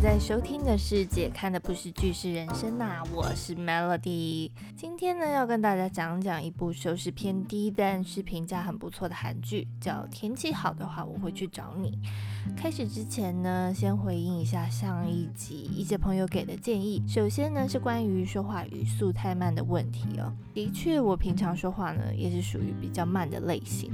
在收听的是姐看的不是剧是人生呐，我是 Melody。今天呢要跟大家讲讲一部收视偏低，但是评价很不错的韩剧，叫《天气好的话我会去找你》。开始之前呢，先回应一下上一集一些朋友给的建议。首先呢是关于说话语速太慢的问题哦。的确，我平常说话呢也是属于比较慢的类型，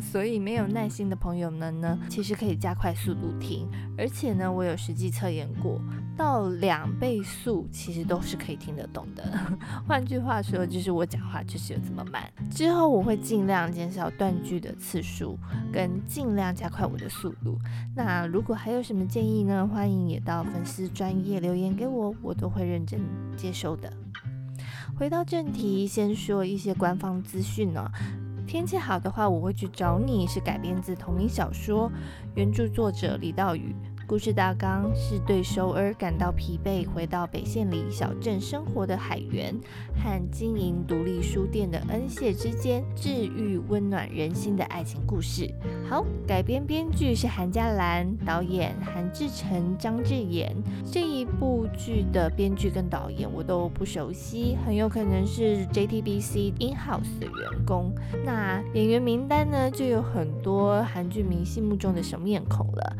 所以没有耐心的朋友们呢，其实可以加快速度听。而且呢，我有实际测验过，到两倍速其实都是可以听得懂的。换句话说，就是我讲话就是有这么慢。之后我会尽量减少断句的次数，跟尽量加快我的速度。那如果还有什么建议呢？欢迎也到粉丝专业留言给我，我都会认真接收的。回到正题，先说一些官方资讯呢。天气好的话，我会去找你，是改编自同名小说，原著作者李道宇。故事大纲是对首尔感到疲惫，回到北县里小镇生活的海源和经营独立书店的恩谢之间治愈温暖人心的爱情故事。好，改编编剧是韩嘉兰，导演韩志成、张智妍。这一部剧的编剧跟导演我都不熟悉，很有可能是 JTBC in house 的员工。那演员名单呢，就有很多韩剧迷心目中的熟面孔了。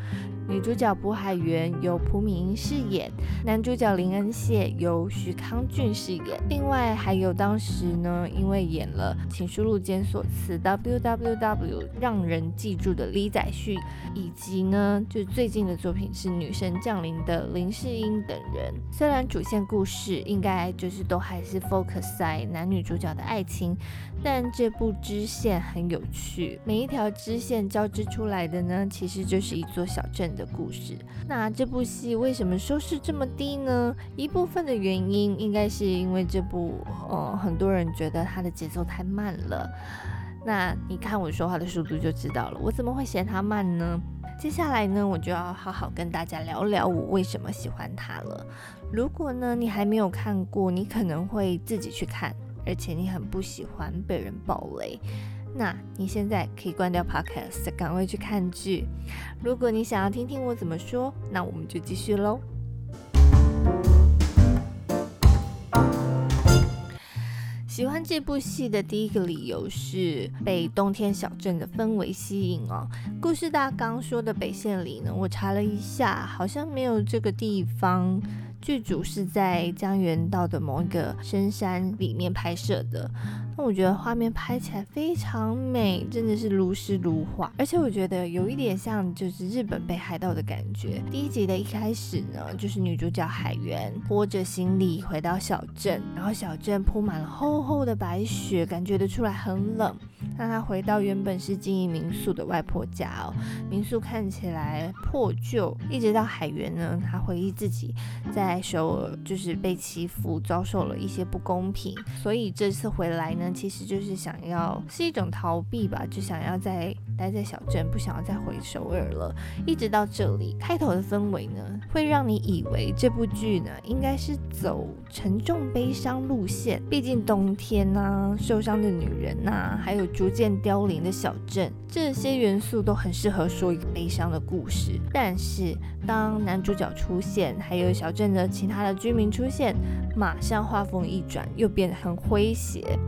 女主角朴海媛由朴敏英饰演，男主角林恩谢由徐康俊饰演。另外还有当时呢，因为演了《请输入检索词 www》让人记住的李宰旭，以及呢，就最近的作品是《女神降临》的林世英等人。虽然主线故事应该就是都还是 focus 在男女主角的爱情，但这部支线很有趣，每一条支线交织出来的呢，其实就是一座小镇。的故事，那这部戏为什么收视这么低呢？一部分的原因应该是因为这部，呃，很多人觉得它的节奏太慢了。那你看我说话的速度就知道了，我怎么会嫌它慢呢？接下来呢，我就要好好跟大家聊聊我为什么喜欢它了。如果呢你还没有看过，你可能会自己去看，而且你很不喜欢被人暴雷。那你现在可以关掉 Podcast，赶快去看剧。如果你想要听听我怎么说，那我们就继续喽。喜欢这部戏的第一个理由是被冬天小镇的氛围吸引哦。故事大纲说的北线里呢，我查了一下，好像没有这个地方。剧组是在江原道的某一个深山里面拍摄的，那我觉得画面拍起来非常美，真的是如诗如画，而且我觉得有一点像就是日本北海道的感觉。第一集的一开始呢，就是女主角海原拖着行李回到小镇，然后小镇铺满了厚厚的白雪，感觉得出来很冷。让他回到原本是经营民宿的外婆家哦，民宿看起来破旧，一直到海原呢，他回忆自己在。首尔就是被欺负，遭受了一些不公平，所以这次回来呢，其实就是想要是一种逃避吧，就想要在。待在小镇，不想要再回首尔了。一直到这里，开头的氛围呢，会让你以为这部剧呢，应该是走沉重悲伤路线。毕竟冬天呐，受伤的女人呐，还有逐渐凋零的小镇，这些元素都很适合说一个悲伤的故事。但是当男主角出现，还有小镇的其他的居民出现，马上画风一转，又变得很诙谐。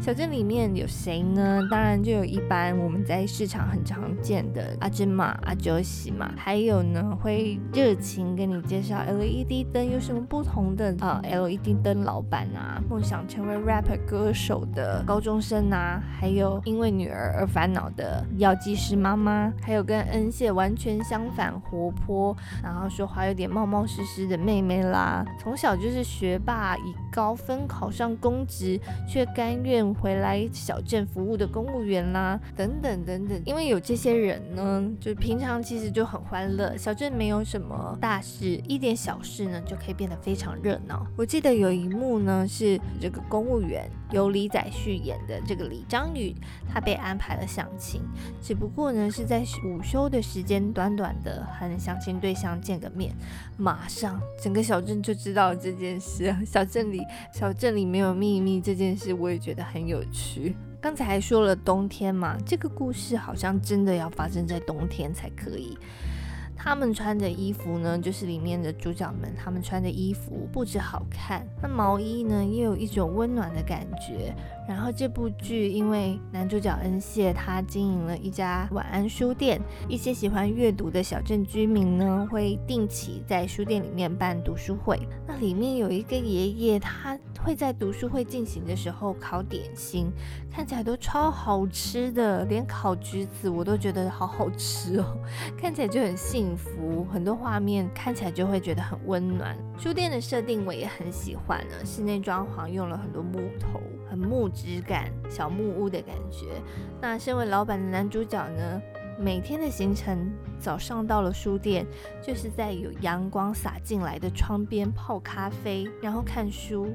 小镇里面有谁呢？当然就有一般我们在市场很常见的阿珍玛、阿九喜嘛，还有呢会热情跟你介绍 LED 灯有什么不同的啊，LED 灯老板啊，梦想成为 rapper 歌手的高中生啊，还有因为女儿而烦恼的药剂师妈妈，还有跟恩谢完全相反活泼，然后说话有点冒冒失失的妹妹啦，从小就是学霸，以高分考上公职，却甘愿。回来小镇服务的公务员啦，等等等等，因为有这些人呢，就平常其实就很欢乐。小镇没有什么大事，一点小事呢就可以变得非常热闹。我记得有一幕呢，是这个公务员由李宰旭演的这个李章宇，他被安排了相亲，只不过呢是在午休的时间，短短的和相亲对象见个面，马上整个小镇就知道这件事。小镇里，小镇里没有秘密这件事，我也觉得。很有趣。刚才还说了冬天嘛，这个故事好像真的要发生在冬天才可以。他们穿的衣服呢，就是里面的主角们，他们穿的衣服不止好看，那毛衣呢，也有一种温暖的感觉。然后这部剧因为男主角恩谢他经营了一家晚安书店，一些喜欢阅读的小镇居民呢会定期在书店里面办读书会。那里面有一个爷爷，他会在读书会进行的时候烤点心，看起来都超好吃的，连烤橘子我都觉得好好吃哦，看起来就很幸福福，很多画面看起来就会觉得很温暖。书店的设定我也很喜欢呢，室内装潢用了很多木头，很木。质感小木屋的感觉。那身为老板的男主角呢，每天的行程，早上到了书店，就是在有阳光洒进来的窗边泡咖啡，然后看书。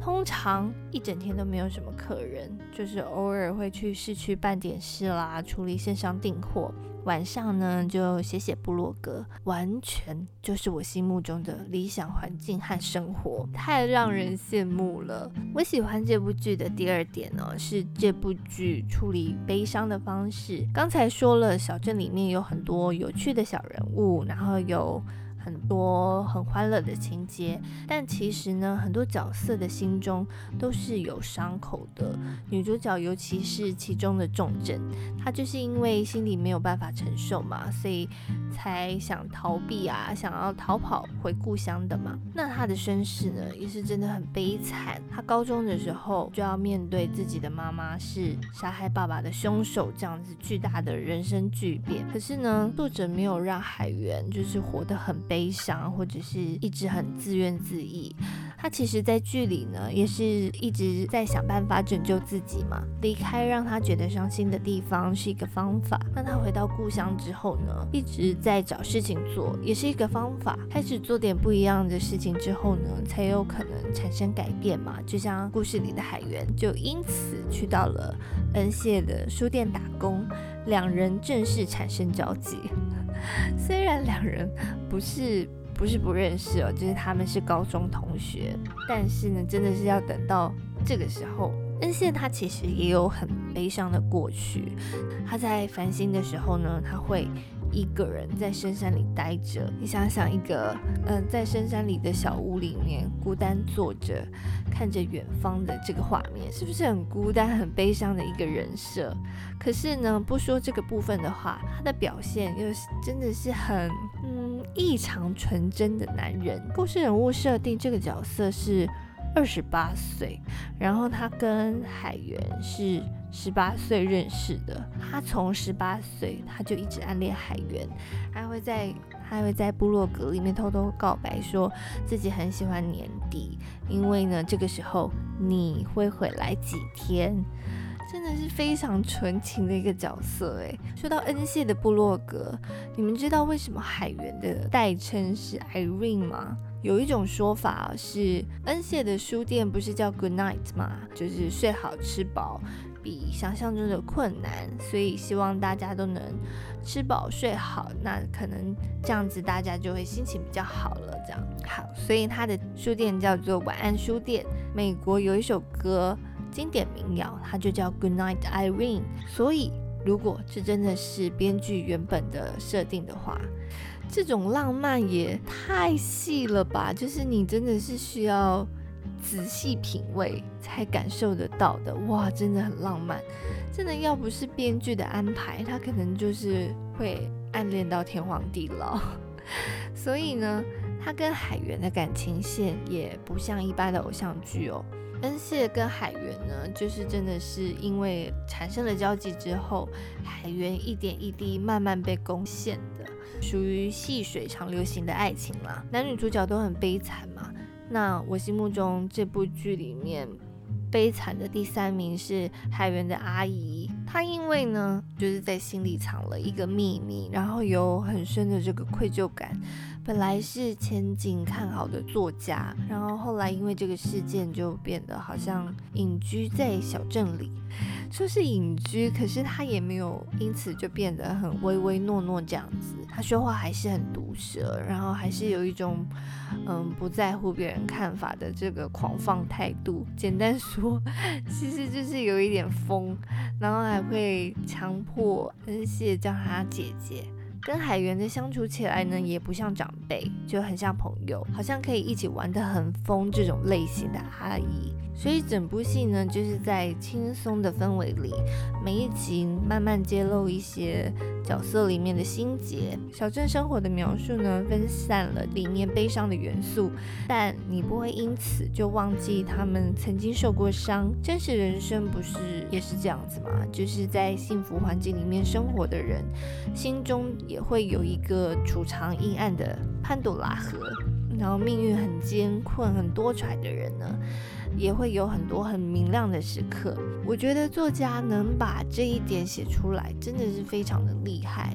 通常一整天都没有什么客人，就是偶尔会去市区办点事啦，处理线上订货。晚上呢，就写写部落格，完全就是我心目中的理想环境和生活，太让人羡慕了。我喜欢这部剧的第二点呢，是这部剧处理悲伤的方式。刚才说了，小镇里面有很多有趣的小人物，然后有。很多很欢乐的情节，但其实呢，很多角色的心中都是有伤口的。女主角尤其是其中的重症，她就是因为心里没有办法承受嘛，所以才想逃避啊，想要逃跑回故乡的嘛。那她的身世呢，也是真的很悲惨。她高中的时候就要面对自己的妈妈是杀害爸爸的凶手，这样子巨大的人生巨变。可是呢，作者没有让海源就是活得很。悲悲伤，或者是一直很自怨自艾。他其实，在剧里呢，也是一直在想办法拯救自己嘛。离开让他觉得伤心的地方是一个方法。那他回到故乡之后呢，一直在找事情做，也是一个方法。开始做点不一样的事情之后呢，才有可能产生改变嘛。就像故事里的海源，就因此去到了恩谢的书店打工，两人正式产生交集。虽然两人不是不是不认识哦，就是他们是高中同学，但是呢，真的是要等到这个时候，恩谢他其实也有很悲伤的过去。他在烦心的时候呢，他会。一个人在深山里待着，你想想一个，嗯，在深山里的小屋里面孤单坐着，看着远方的这个画面，是不是很孤单、很悲伤的一个人设？可是呢，不说这个部分的话，他的表现又是真的是很，嗯，异常纯真的男人。故事人物设定这个角色是。二十八岁，然后他跟海源是十八岁认识的。他从十八岁他就一直暗恋海源，还会在还会在部落格里面偷偷告白，说自己很喜欢年底，因为呢这个时候你会回来几天，真的是非常纯情的一个角色诶，说到恩谢的部落格，你们知道为什么海源的代称是 Irene 吗？有一种说法是，恩谢的书店不是叫 Good Night 吗？就是睡好吃饱，比想象中的困难，所以希望大家都能吃饱睡好，那可能这样子大家就会心情比较好了。这样好，所以他的书店叫做晚安书店。美国有一首歌经典民谣，它就叫 Good Night Irene。所以如果这真的是编剧原本的设定的话。这种浪漫也太细了吧！就是你真的是需要仔细品味才感受得到的。哇，真的很浪漫，真的要不是编剧的安排，他可能就是会暗恋到天荒地老。所以呢，他跟海源的感情线也不像一般的偶像剧哦。恩谢跟海源呢，就是真的是因为产生了交集之后，海源一点一滴慢慢被攻陷的。属于细水长流型的爱情啦，男女主角都很悲惨嘛。那我心目中这部剧里面悲惨的第三名是海源的阿姨，她因为呢就是在心里藏了一个秘密，然后有很深的这个愧疚感。本来是前景看好的作家，然后后来因为这个事件就变得好像隐居在小镇里。说是隐居，可是他也没有因此就变得很唯唯诺诺这样子。他说话还是很毒舌，然后还是有一种嗯不在乎别人看法的这个狂放态度。简单说，其实就是有一点疯，然后还会强迫恩谢叫他姐姐。跟海源的相处起来呢，也不像长辈，就很像朋友，好像可以一起玩得很疯这种类型的阿姨。所以整部戏呢，就是在轻松的氛围里，每一集慢慢揭露一些角色里面的心结。小镇生活的描述呢，分散了里面悲伤的元素，但你不会因此就忘记他们曾经受过伤。真实人生不是也是这样子吗？就是在幸福环境里面生活的人，心中也会有一个储藏阴暗的潘多拉盒。然后命运很艰困、很多舛的人呢，也会有很多很明亮的时刻。我觉得作家能把这一点写出来，真的是非常的厉害。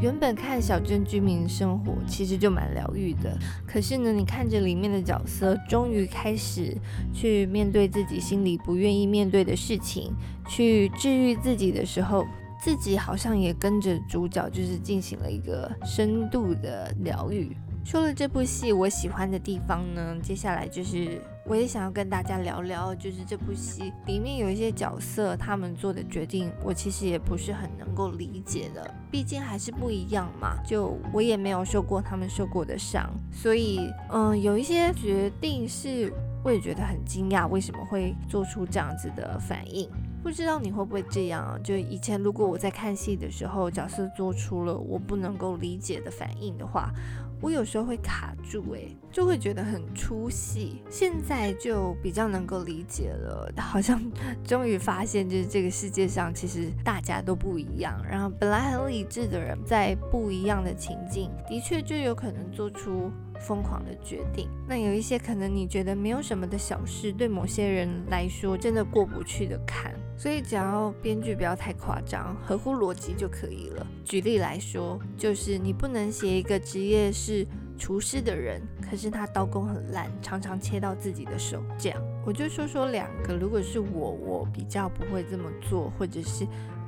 原本看小镇居民生活其实就蛮疗愈的，可是呢，你看着里面的角色，终于开始去面对自己心里不愿意面对的事情，去治愈自己的时候，自己好像也跟着主角，就是进行了一个深度的疗愈。说了这部戏我喜欢的地方呢，接下来就是我也想要跟大家聊聊，就是这部戏里面有一些角色他们做的决定，我其实也不是很能够理解的，毕竟还是不一样嘛。就我也没有受过他们受过的伤，所以嗯，有一些决定是我也觉得很惊讶，为什么会做出这样子的反应？不知道你会不会这样？就以前如果我在看戏的时候，角色做出了我不能够理解的反应的话。我有时候会卡住，诶，就会觉得很出戏。现在就比较能够理解了，好像 终于发现，就是这个世界上其实大家都不一样。然后本来很理智的人，在不一样的情境，的确就有可能做出。疯狂的决定，那有一些可能你觉得没有什么的小事，对某些人来说真的过不去的坎，所以只要编剧不要太夸张，合乎逻辑就可以了。举例来说，就是你不能写一个职业是厨师的人，可是他刀工很烂，常常切到自己的手，这样。我就说说两个，如果是我，我比较不会这么做，或者是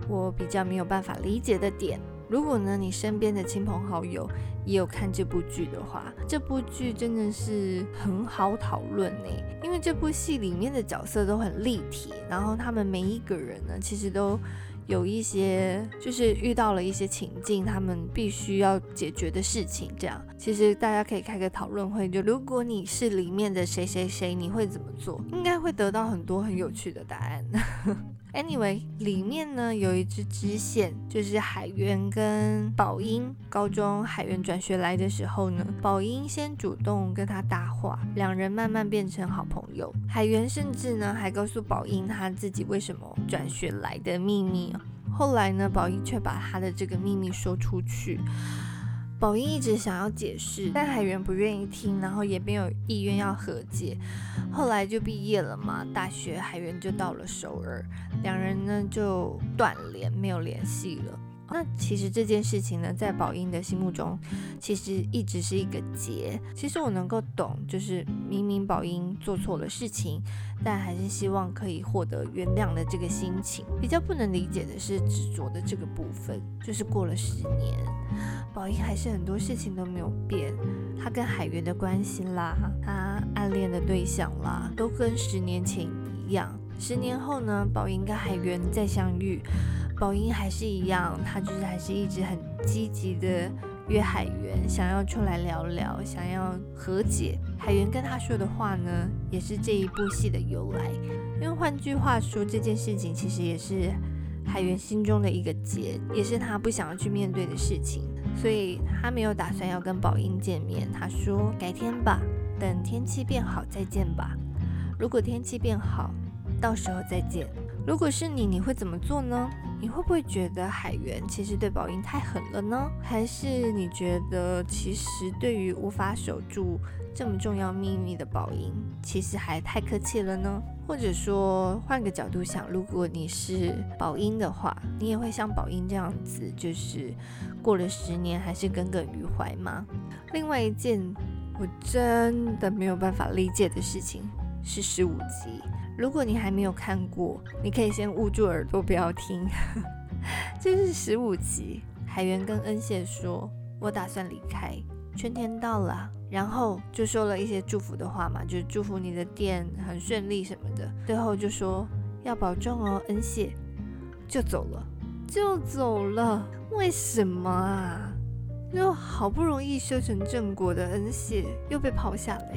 我比较没有办法理解的点。如果呢，你身边的亲朋好友也有看这部剧的话，这部剧真的是很好讨论呢。因为这部戏里面的角色都很立体，然后他们每一个人呢，其实都有一些就是遇到了一些情境，他们必须要解决的事情。这样，其实大家可以开个讨论会，就如果你是里面的谁谁谁，你会怎么做？应该会得到很多很有趣的答案。Anyway，里面呢有一支支线，就是海源跟宝英。高中海源转学来的时候呢，宝英先主动跟他搭话，两人慢慢变成好朋友。海源甚至呢还告诉宝英他自己为什么转学来的秘密。后来呢，宝英却把他的这个秘密说出去。宝英一直想要解释，但海源不愿意听，然后也没有意愿要和解。后来就毕业了嘛，大学海源就到了首尔，两人呢就断联，没有联系了。那其实这件事情呢，在宝英的心目中，其实一直是一个结。其实我能够懂，就是明明宝英做错了事情，但还是希望可以获得原谅的这个心情。比较不能理解的是执着的这个部分，就是过了十年，宝英还是很多事情都没有变。他跟海源的关系啦，他暗恋的对象啦，都跟十年前一样。十年后呢，宝英跟海源再相遇。宝英还是一样，他就是还是一直很积极的约海源，想要出来聊聊，想要和解。海源跟他说的话呢，也是这一部戏的由来。因为换句话说，这件事情其实也是海源心中的一个结，也是他不想要去面对的事情，所以他没有打算要跟宝英见面。他说改天吧，等天气变好再见吧。如果天气变好，到时候再见。如果是你，你会怎么做呢？你会不会觉得海源其实对宝英太狠了呢？还是你觉得其实对于无法守住这么重要秘密的宝英，其实还太客气了呢？或者说换个角度想，如果你是宝英的话，你也会像宝英这样子，就是过了十年还是耿耿于怀吗？另外一件我真的没有办法理解的事情是十五集。如果你还没有看过，你可以先捂住耳朵不要听。这是十五集，海源跟恩谢说：“我打算离开，春天到了。”然后就说了一些祝福的话嘛，就是祝福你的店很顺利什么的。最后就说要保重哦，恩谢，就走了，就走了。为什么啊？就好不容易修成正果的恩谢又被抛下来，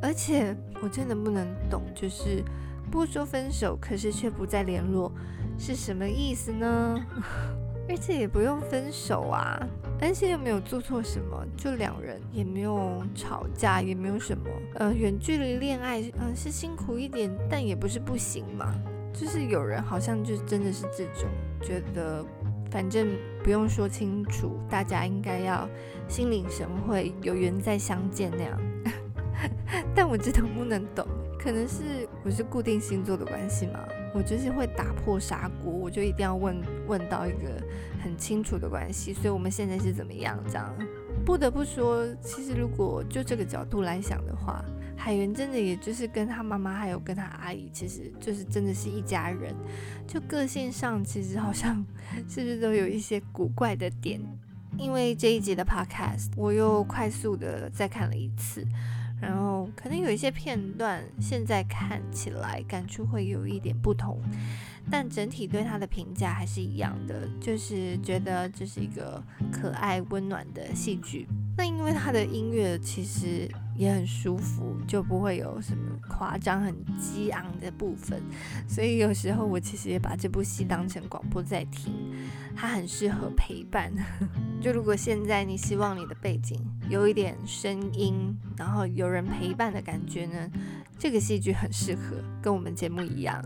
而且我真的不能懂，就是不说分手，可是却不再联络，是什么意思呢？而且也不用分手啊，而且又没有做错什么，就两人也没有吵架，也没有什么，呃，远距离恋爱，嗯，是辛苦一点，但也不是不行嘛。就是有人好像就真的是这种觉得。反正不用说清楚，大家应该要心领神会，有缘再相见那样。但我真的不能懂，可能是我是固定星座的关系嘛，我就是会打破砂锅，我就一定要问问到一个很清楚的关系。所以我们现在是怎么样？这样不得不说，其实如果就这个角度来想的话。海源真的也就是跟他妈妈还有跟他阿姨，其实就是真的是一家人。就个性上，其实好像是不是都有一些古怪的点？因为这一集的 podcast 我又快速的再看了一次，然后可能有一些片段现在看起来感触会有一点不同，但整体对他的评价还是一样的，就是觉得这是一个可爱温暖的戏剧。那因为他的音乐其实也很舒服，就不会有什么夸张、很激昂的部分，所以有时候我其实也把这部戏当成广播在听。它很适合陪伴，就如果现在你希望你的背景有一点声音，然后有人陪伴的感觉呢，这个戏剧很适合，跟我们节目一样。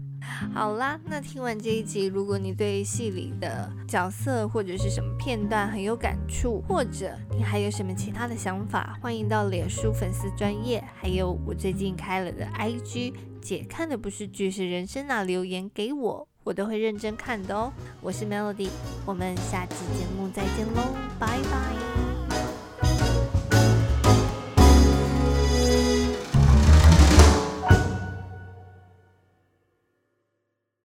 好啦，那听完这一集，如果你对戏里的角色或者是什么片段很有感触，或者你还有什么其他的想法，欢迎到脸书粉丝专业，还有我最近开了的 IG 姐看的不是剧是人生啊，留言给我，我都会认真看的哦。我是 Melody，我们下期节目再见喽，拜拜。